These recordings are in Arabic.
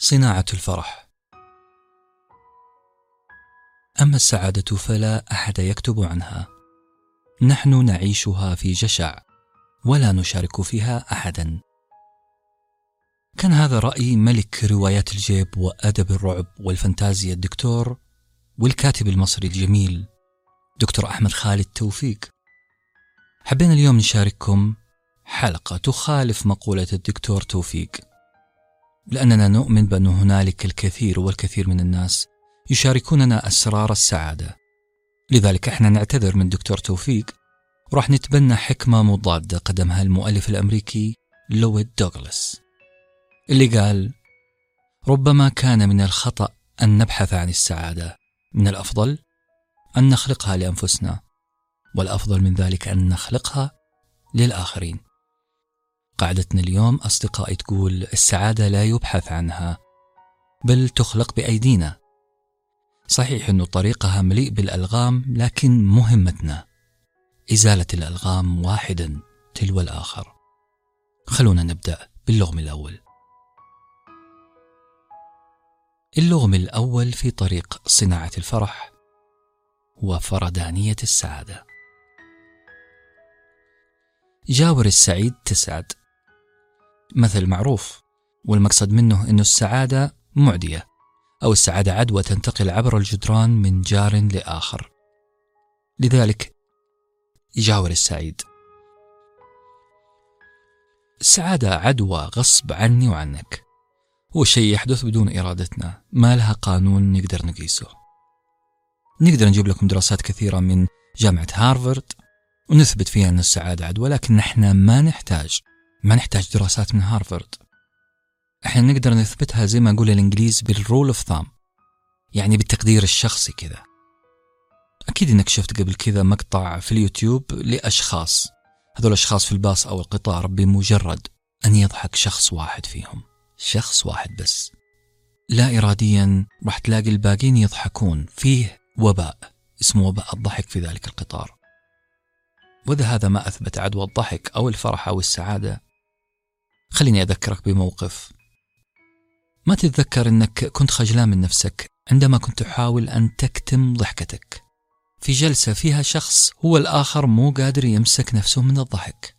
صناعة الفرح. أما السعادة فلا أحد يكتب عنها. نحن نعيشها في جشع ولا نشارك فيها أحدا. كان هذا رأي ملك روايات الجيب وأدب الرعب والفانتازيا الدكتور والكاتب المصري الجميل دكتور أحمد خالد توفيق. حبينا اليوم نشارككم حلقة تخالف مقولة الدكتور توفيق. لأننا نؤمن بأن هنالك الكثير والكثير من الناس يشاركوننا أسرار السعادة. لذلك إحنا نعتذر من دكتور توفيق وراح نتبنى حكمة مضادة قدمها المؤلف الأمريكي لويد دوغلاس اللي قال ربما كان من الخطأ أن نبحث عن السعادة. من الأفضل أن نخلقها لأنفسنا والأفضل من ذلك أن نخلقها للآخرين. قاعدتنا اليوم أصدقائي تقول السعادة لا يبحث عنها بل تخلق بأيدينا. صحيح أن طريقها مليء بالألغام لكن مهمتنا إزالة الألغام واحدا تلو الآخر. خلونا نبدأ باللغم الأول. اللغم الأول في طريق صناعة الفرح هو فردانية السعادة. جاور السعيد تسعد. مثل معروف والمقصد منه أن السعادة معدية أو السعادة عدوى تنتقل عبر الجدران من جار لآخر. لذلك يجاور السعيد. السعادة عدوى غصب عني وعنك. هو شيء يحدث بدون إرادتنا. ما لها قانون نقدر نقيسه. نقدر نجيب لكم دراسات كثيرة من جامعة هارفارد ونثبت فيها أن السعادة عدوى لكن نحن ما نحتاج ما نحتاج دراسات من هارفارد. إحنا نقدر نثبتها زي ما نقول الإنجليز بال rule of thumb يعني بالتقدير الشخصي كذا. أكيد إنك شفت قبل كذا مقطع في اليوتيوب لأشخاص. هذول الأشخاص في الباص أو القطار بمجرد أن يضحك شخص واحد فيهم. شخص واحد بس. لا اراديا راح تلاقي الباقين يضحكون. فيه وباء اسمه وباء الضحك في ذلك القطار. وإذا هذا ما أثبت عدوى الضحك أو الفرح أو السعادة خليني أذكرك بموقف. ما تتذكر أنك كنت خجلان من نفسك عندما كنت تحاول أن تكتم ضحكتك. في جلسة فيها شخص هو الآخر مو قادر يمسك نفسه من الضحك.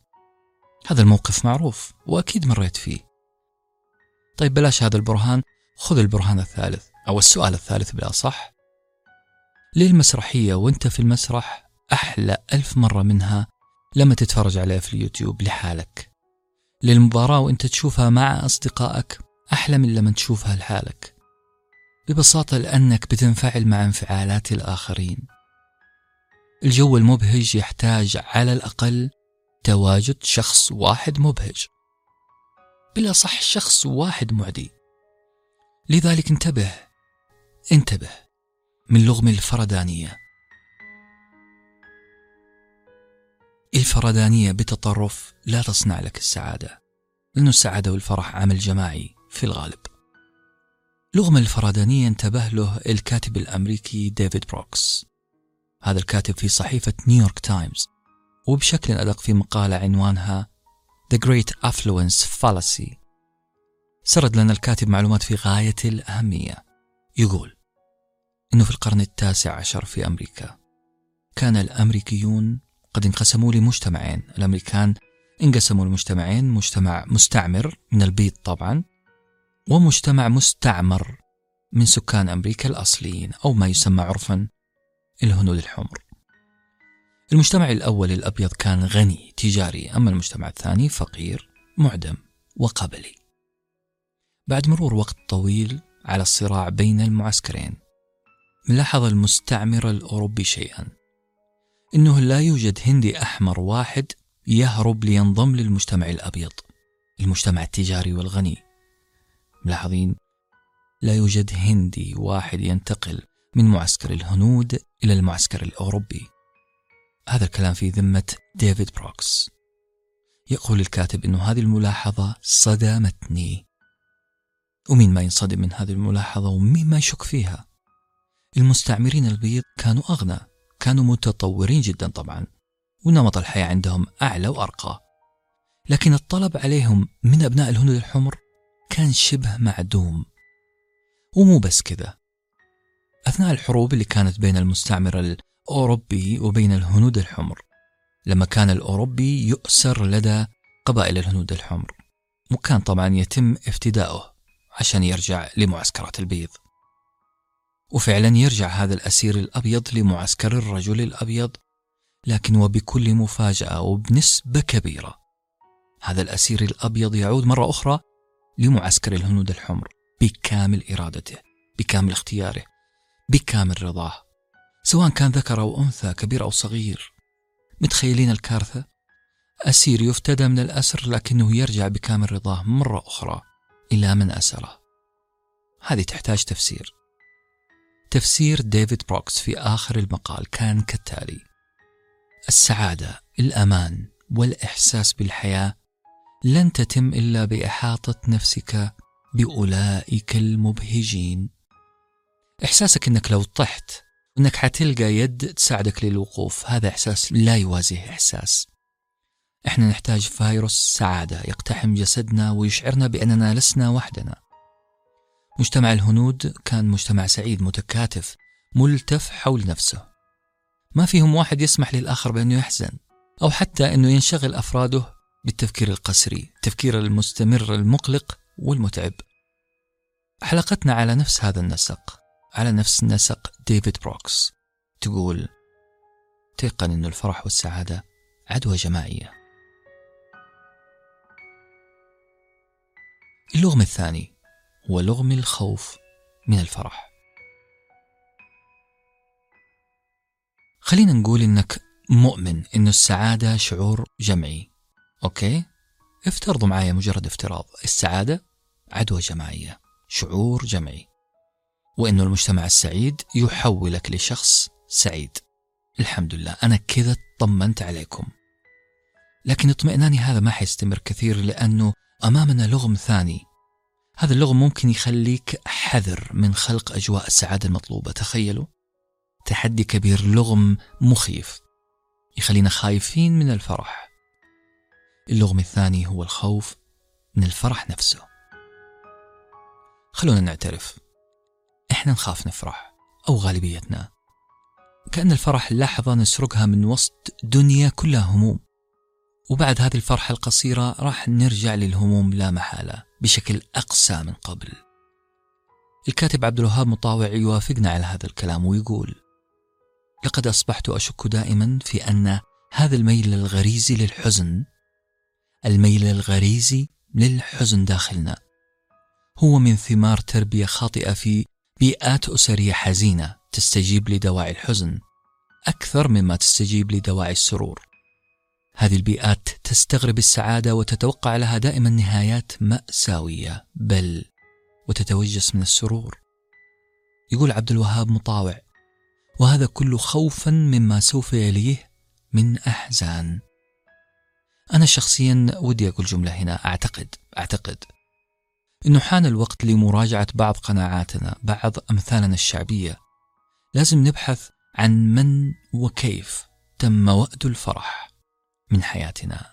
هذا الموقف معروف وأكيد مريت فيه. طيب بلاش هذا البرهان خذ البرهان الثالث أو السؤال الثالث بلا صح. ليه المسرحية وأنت في المسرح أحلى ألف مرة منها لما تتفرج عليها في اليوتيوب لحالك؟ للمباراة وإنت تشوفها مع أصدقائك أحلى من لما تشوفها لحالك. ببساطة لأنك بتنفعل مع انفعالات الآخرين. الجو المبهج يحتاج على الأقل تواجد شخص واحد مبهج. بلا صح شخص واحد معدي. لذلك انتبه انتبه من لغم الفردانية. الفردانية بتطرف لا تصنع لك السعادة لأن السعادة والفرح عمل جماعي في الغالب. لغم الفردانية انتبه له الكاتب الأمريكي ديفيد بروكس. هذا الكاتب في صحيفة نيويورك تايمز وبشكل أدق في مقالة عنوانها The Great Affluence Fallacy. سرد لنا الكاتب معلومات في غاية الأهمية. يقول إنه في القرن التاسع عشر في أمريكا كان الأمريكيون قد انقسموا لمجتمعين. الأمريكان انقسموا لمجتمعين مجتمع مستعمر من البيض طبعا ومجتمع مستعمر من سكان أمريكا الأصليين أو ما يسمى عرفا الهنود الحمر. المجتمع الأول الأبيض كان غني تجاري أما المجتمع الثاني فقير معدم وقبلي. بعد مرور وقت طويل على الصراع بين المعسكرين لاحظ المستعمر الأوروبي شيئا. إنه لا يوجد هندي أحمر واحد يهرب لينضم للمجتمع الأبيض المجتمع التجاري والغني. ملاحظين؟ لا يوجد هندي واحد ينتقل من معسكر الهنود إلى المعسكر الأوروبي. هذا الكلام في ذمة ديفيد بروكس. يقول الكاتب أن هذه الملاحظة صدمتني ومين ما ينصدم من هذه الملاحظة ومين ما يشك فيها؟ المستعمرين البيض كانوا أغنى. كانوا متطورين جدا طبعا ونمط الحياة عندهم أعلى وأرقى. لكن الطلب عليهم من أبناء الهنود الحمر كان شبه معدوم. ومو بس كذا. أثناء الحروب اللي كانت بين المستعمر الأوروبي وبين الهنود الحمر لما كان الأوروبي يؤسر لدى قبائل الهنود الحمر وكان طبعا يتم افتداؤه عشان يرجع لمعسكرات البيض. وفعلا يرجع هذا الأسير الأبيض لمعسكر الرجل الأبيض لكن وبكل مفاجأة وبنسبة كبيرة هذا الأسير الأبيض يعود مرة أخرى لمعسكر الهنود الحمر بكامل إرادته بكامل اختياره بكامل رضاه سواء كان ذكر أو أنثى كبير أو صغير. متخيلين الكارثة؟ أسير يفتدى من الأسر لكنه يرجع بكامل رضاه مرة أخرى إلى من أسره. هذه تحتاج تفسير. تفسير ديفيد بروكس في آخر المقال كان كالتالي. السعادة الأمان والإحساس بالحياة لن تتم إلا بإحاطة نفسك بأولئك المبهجين. إحساسك أنك لو طحت أنك حتلقى يد تساعدك للوقوف هذا إحساس لا يوازيه إحساس. إحنا نحتاج فيروس سعادة يقتحم جسدنا ويشعرنا بأننا لسنا وحدنا. مجتمع الهنود كان مجتمع سعيد متكاتف ملتف حول نفسه. ما فيهم واحد يسمح للآخر بأنه يحزن أو حتى أنه ينشغل أفراده بالتفكير القسري التفكير المستمر المقلق والمتعب. حلقتنا على نفس هذا النسق على نفس نسق ديفيد بروكس. تقول تيقن أن الفرح والسعادة عدوى جماعية. اللغم الثاني هو لغم الخوف من الفرح. خلينا نقول إنك مؤمن انه السعادة شعور جمعي. أوكي؟ افترضوا معايا مجرد افتراض. السعادة عدوى جماعية شعور جمعي. وانه المجتمع السعيد يحولك لشخص سعيد. الحمد لله أنا كذا طمنت عليكم. لكن اطمئناني هذا ما حيستمر كثير لأنه أمامنا لغم ثاني. هذا اللغم ممكن يخليك حذر من خلق أجواء السعادة المطلوبة. تخيلوا تحدي كبير لغم مخيف يخلينا خايفين من الفرح. اللغم الثاني هو الخوف من الفرح نفسه. خلونا نعترف. إحنا نخاف نفرح أو غالبيتنا. كأن الفرح لحظة نسرقها من وسط دنيا كلها هموم. وبعد هذه الفرحة القصيرة راح نرجع للهموم لا محالة بشكل أقسى من قبل. الكاتب عبد الوهاب مطاوع يوافقنا على هذا الكلام ويقول لقد أصبحت أشك دائما في أن هذا الميل الغريزي للحزن الميل الغريزي للحزن داخلنا هو من ثمار تربية خاطئة في بيئات أسرية حزينة تستجيب لدواعي الحزن أكثر مما تستجيب لدواعي السرور. هذه البيئات تستغرب السعادة وتتوقع لها دائما نهايات مأساوية بل وتتوجس من السرور. يقول عبد الوهاب مطاوع وهذا كله خوفا مما سوف يليه من أحزان. أنا شخصيا ودي أقول جملة هنا أعتقد أعتقد. أنه حان الوقت لمراجعة بعض قناعاتنا بعض أمثالنا الشعبية. لازم نبحث عن من وكيف تم وأد الفرح. من حياتنا.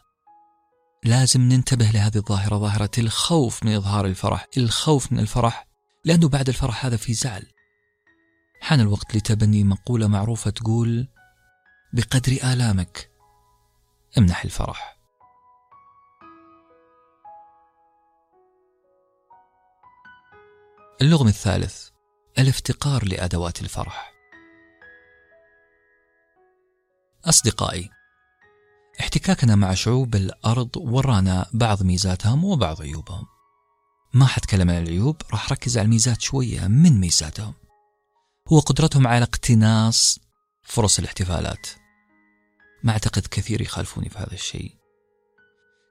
لازم ننتبه لهذه الظاهرة ظاهرة الخوف من إظهار الفرح الخوف من الفرح لأنه بعد الفرح هذا في زعل. حان الوقت لتبني مقولة معروفة تقول بقدر آلامك امنح الفرح. اللغم الثالث الافتقار لأدوات الفرح. أصدقائي احتكاكنا مع شعوب الأرض ورانا بعض ميزاتهم وبعض عيوبهم. ما حتكلم عن العيوب راح ركز على الميزات شوية من ميزاتهم. هو قدرتهم على اقتناص فرص الاحتفالات. ما أعتقد كثير يخالفوني في هذا الشيء.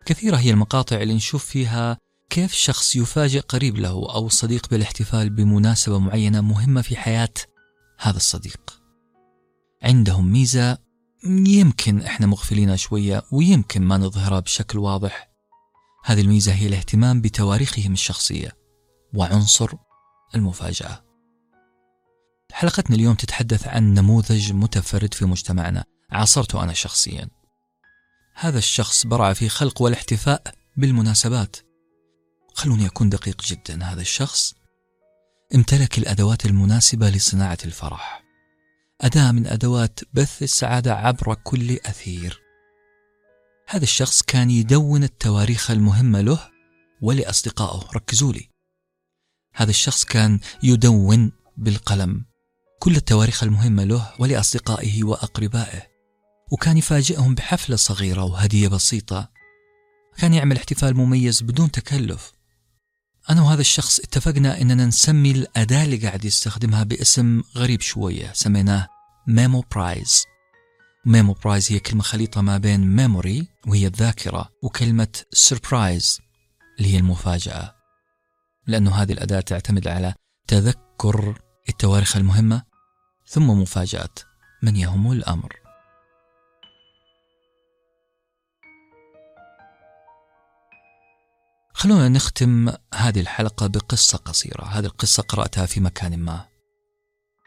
كثيرة هي المقاطع اللي نشوف فيها كيف شخص يفاجئ قريب له أو صديق بالاحتفال بمناسبة معينة مهمة في حياة هذا الصديق. عندهم ميزة يمكن إحنا مغفلينها شوية ويمكن ما نظهرها بشكل واضح. هذه الميزة هي الاهتمام بتواريخهم الشخصية وعنصر المفاجأة. حلقتنا اليوم تتحدث عن نموذج متفرد في مجتمعنا. عاصرته أنا شخصيا. هذا الشخص برع في خلق والاحتفاء بالمناسبات. خلوني أكون دقيق جدا. هذا الشخص امتلك الأدوات المناسبة لصناعة الفرح. أداة من أدوات بث السعادة عبر كل أثير. هذا الشخص كان يدون التواريخ المهمة له ولأصدقائه. ركزوا لي. هذا الشخص كان يدون بالقلم كل التواريخ المهمة له ولأصدقائه وأقربائه وكان يفاجئهم بحفلة صغيرة وهدية بسيطة. كان يعمل احتفال مميز بدون تكلف. أنا وهذا الشخص اتفقنا أننا نسمي الأداة اللي قاعد يستخدمها باسم غريب شوية سميناه memoprise. memoprise هي كلمة خليطة ما بين memory وهي الذاكرة وكلمة surprise اللي هي المفاجأة. لأنه هذه الأداة تعتمد على تذكر التواريخ المهمة ثم مفاجأة من يهم الأمر. خلونا نختم هذه الحلقة بقصة قصيرة. هذه القصة قرأتها في مكان ما.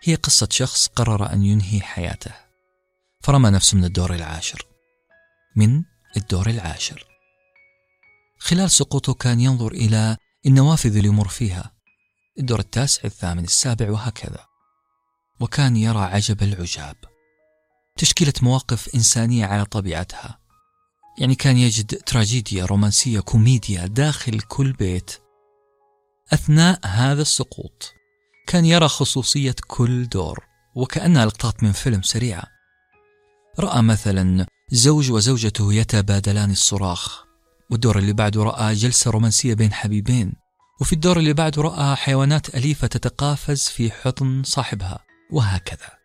هي قصة شخص قرر أن ينهي حياته. فرمى نفسه من الدور العاشر. من الدور العاشر. خلال سقوطه كان ينظر إلى النوافذ اللي يمر فيها. الدور التاسع الثامن السابع وهكذا. وكان يرى عجب العجاب. تشكيلة مواقف إنسانية على طبيعتها. يعني كان يجد تراجيديا رومانسية كوميديا داخل كل بيت. أثناء هذا السقوط كان يرى خصوصية كل دور وكأنها لقطات من فيلم سريعة. رأى مثلا زوج وزوجته يتبادلان الصراخ والدور اللي بعده رأى جلسة رومانسية بين حبيبين. وفي الدور اللي بعده رأى حيوانات أليفة تتقافز في حضن صاحبها وهكذا.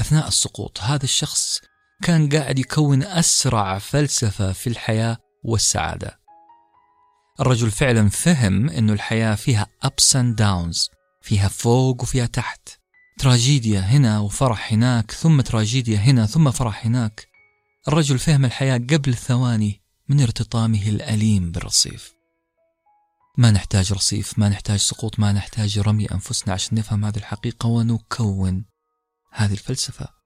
أثناء السقوط هذا الشخص كان قاعد يكون أسرع فلسفة في الحياة والسعادة. الرجل فعلا فهم أنه الحياة فيها ups and downs فيها فوق وفيها تحت. تراجيديا هنا وفرح هناك ثم تراجيديا هنا ثم فرح هناك. الرجل فهم الحياة قبل ثواني من ارتطامه الأليم بالرصيف. ما نحتاج رصيف ما نحتاج سقوط ما نحتاج رمي أنفسنا عشان نفهم هذه الحقيقة ونكون هذه الفلسفة.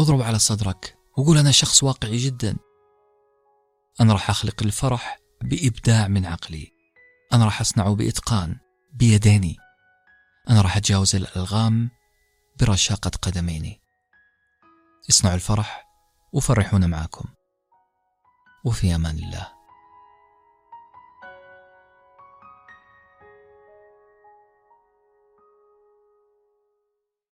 اضرب على صدرك وقول أنا شخص واقعي جدا. أنا راح أخلق الفرح بإبداع من عقلي. أنا راح أصنعه بإتقان بيديني. أنا راح أتجاوز الألغام برشاقة قدميني. اصنعوا الفرح وفرحونا معاكم وفي أمان الله.